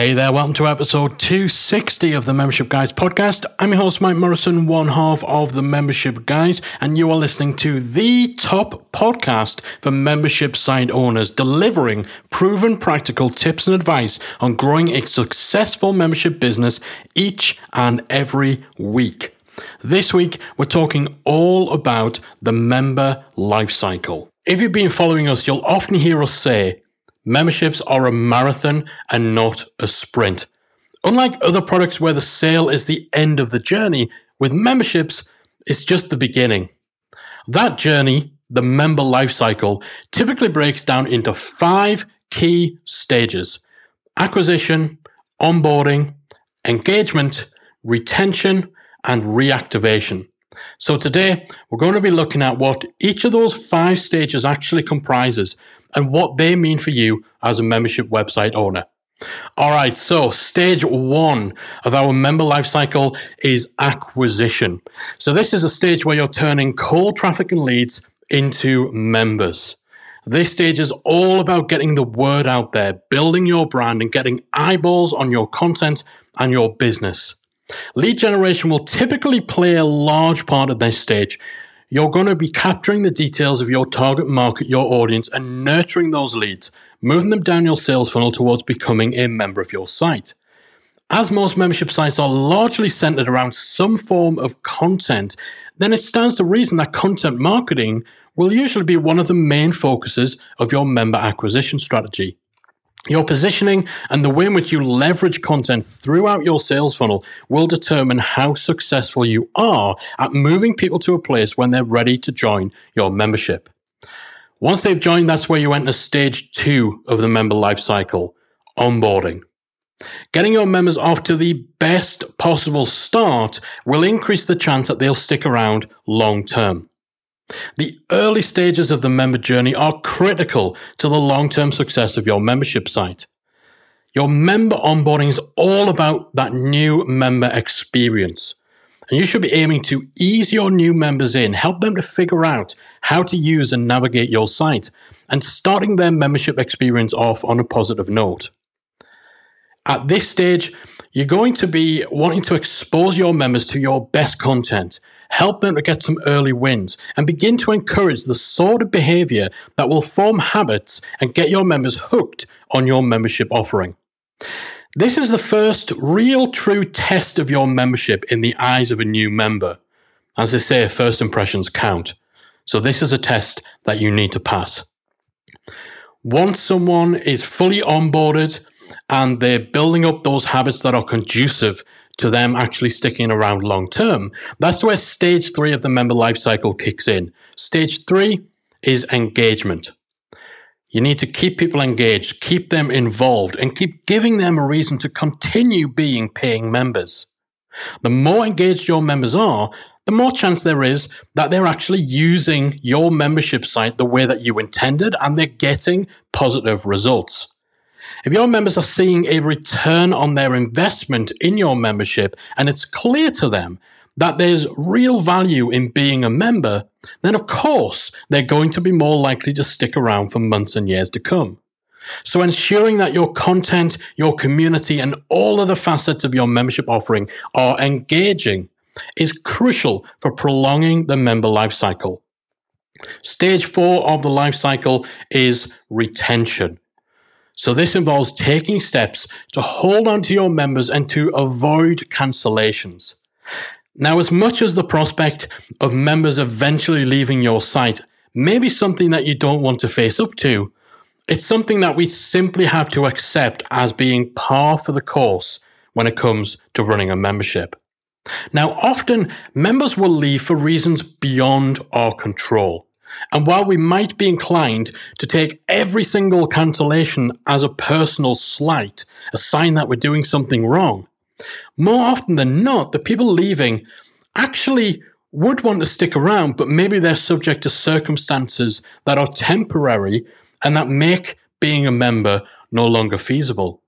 Hey there, welcome to episode 260 of the Membership Guys podcast. I'm your host, Mike Morrison, one half of the Membership Guys, and you are listening to the top podcast for membership site owners, delivering proven practical tips and advice on growing a successful membership business each and every week. This week, we're talking all about the member lifecycle. If you've been following us, you'll often hear us say, Memberships are a marathon and not a sprint. Unlike other products where the sale is the end of the journey, with memberships, it's just the beginning. That journey, the member lifecycle, typically breaks down into five key stages acquisition, onboarding, engagement, retention, and reactivation. So today we're going to be looking at what each of those five stages actually comprises and what they mean for you as a membership website owner. All right, so stage one of our member lifecycle is acquisition. So this is a stage where you're turning cold traffic and leads into members. This stage is all about getting the word out there, building your brand, and getting eyeballs on your content and your business. Lead generation will typically play a large part of this stage. You're going to be capturing the details of your target market, your audience, and nurturing those leads, moving them down your sales funnel towards becoming a member of your site. As most membership sites are largely centered around some form of content, then it stands to reason that content marketing will usually be one of the main focuses of your member acquisition strategy. Your positioning and the way in which you leverage content throughout your sales funnel will determine how successful you are at moving people to a place when they're ready to join your membership. Once they've joined, that's where you enter stage two of the member lifecycle onboarding. Getting your members off to the best possible start will increase the chance that they'll stick around long term. The early stages of the member journey are critical to the long term success of your membership site. Your member onboarding is all about that new member experience. And you should be aiming to ease your new members in, help them to figure out how to use and navigate your site, and starting their membership experience off on a positive note. At this stage, you're going to be wanting to expose your members to your best content, help them to get some early wins, and begin to encourage the sort of behavior that will form habits and get your members hooked on your membership offering. This is the first real true test of your membership in the eyes of a new member. As they say, first impressions count. So, this is a test that you need to pass. Once someone is fully onboarded, and they're building up those habits that are conducive to them actually sticking around long term. That's where stage three of the member life cycle kicks in. Stage three is engagement. You need to keep people engaged, keep them involved, and keep giving them a reason to continue being paying members. The more engaged your members are, the more chance there is that they're actually using your membership site the way that you intended and they're getting positive results. If your members are seeing a return on their investment in your membership and it's clear to them that there's real value in being a member, then of course they're going to be more likely to stick around for months and years to come. So ensuring that your content, your community, and all of the facets of your membership offering are engaging is crucial for prolonging the member lifecycle. Stage four of the lifecycle is retention. So this involves taking steps to hold on to your members and to avoid cancellations. Now, as much as the prospect of members eventually leaving your site may be something that you don't want to face up to, it's something that we simply have to accept as being par for the course when it comes to running a membership. Now, often members will leave for reasons beyond our control. And while we might be inclined to take every single cancellation as a personal slight, a sign that we're doing something wrong, more often than not, the people leaving actually would want to stick around, but maybe they're subject to circumstances that are temporary and that make being a member no longer feasible.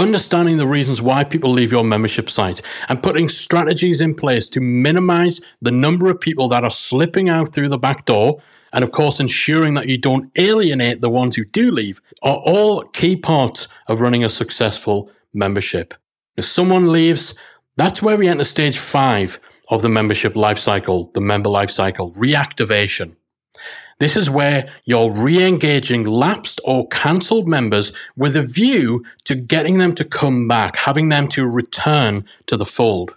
Understanding the reasons why people leave your membership site, and putting strategies in place to minimize the number of people that are slipping out through the back door, and of course, ensuring that you don't alienate the ones who do leave, are all key parts of running a successful membership. If someone leaves, that's where we enter stage five of the membership lifecycle, the member lifecycle, reactivation. This is where you're re engaging lapsed or cancelled members with a view to getting them to come back, having them to return to the fold.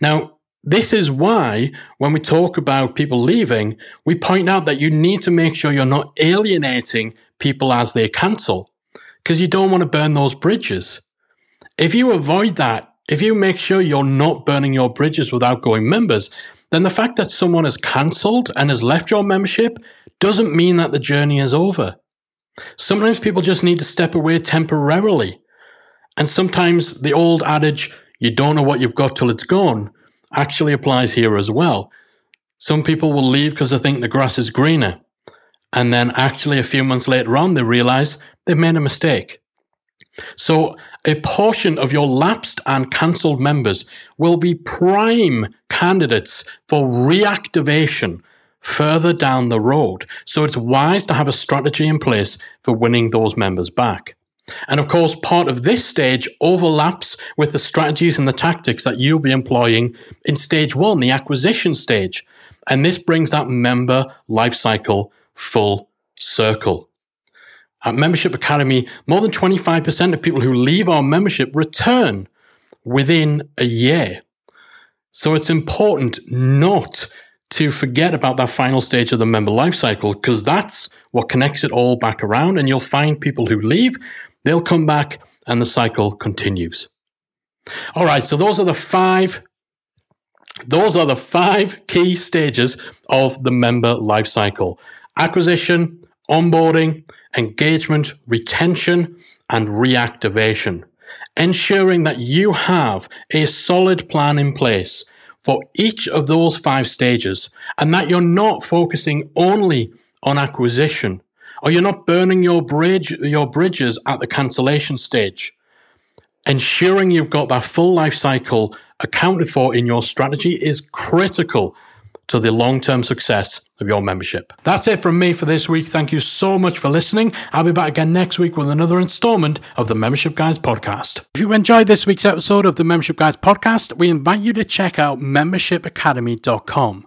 Now, this is why, when we talk about people leaving, we point out that you need to make sure you're not alienating people as they cancel, because you don't want to burn those bridges. If you avoid that, if you make sure you're not burning your bridges with outgoing members, then the fact that someone has cancelled and has left your membership doesn't mean that the journey is over. Sometimes people just need to step away temporarily. And sometimes the old adage, you don't know what you've got till it's gone, actually applies here as well. Some people will leave because they think the grass is greener. And then actually, a few months later on, they realize they've made a mistake. So, a portion of your lapsed and cancelled members will be prime candidates for reactivation further down the road. So, it's wise to have a strategy in place for winning those members back. And of course, part of this stage overlaps with the strategies and the tactics that you'll be employing in stage one, the acquisition stage. And this brings that member lifecycle full circle. At Membership Academy, more than 25% of people who leave our membership return within a year. So it's important not to forget about that final stage of the member lifecycle because that's what connects it all back around. And you'll find people who leave, they'll come back and the cycle continues. All right, so those are the five those are the five key stages of the member lifecycle. Acquisition, onboarding, engagement, retention, and reactivation, ensuring that you have a solid plan in place for each of those five stages and that you're not focusing only on acquisition or you're not burning your bridge your bridges at the cancellation stage ensuring you've got that full life cycle accounted for in your strategy is critical to the long term success of your membership. That's it from me for this week. Thank you so much for listening. I'll be back again next week with another installment of the Membership Guys podcast. If you enjoyed this week's episode of the Membership Guys podcast, we invite you to check out membershipacademy.com.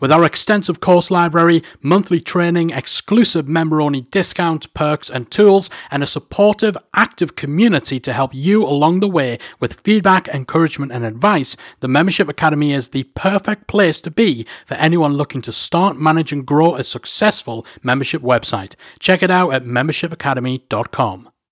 With our extensive course library, monthly training, exclusive member only discounts, perks, and tools, and a supportive, active community to help you along the way with feedback, encouragement, and advice, the Membership Academy is the perfect place to be for anyone looking to start, manage, and grow a successful membership website. Check it out at membershipacademy.com.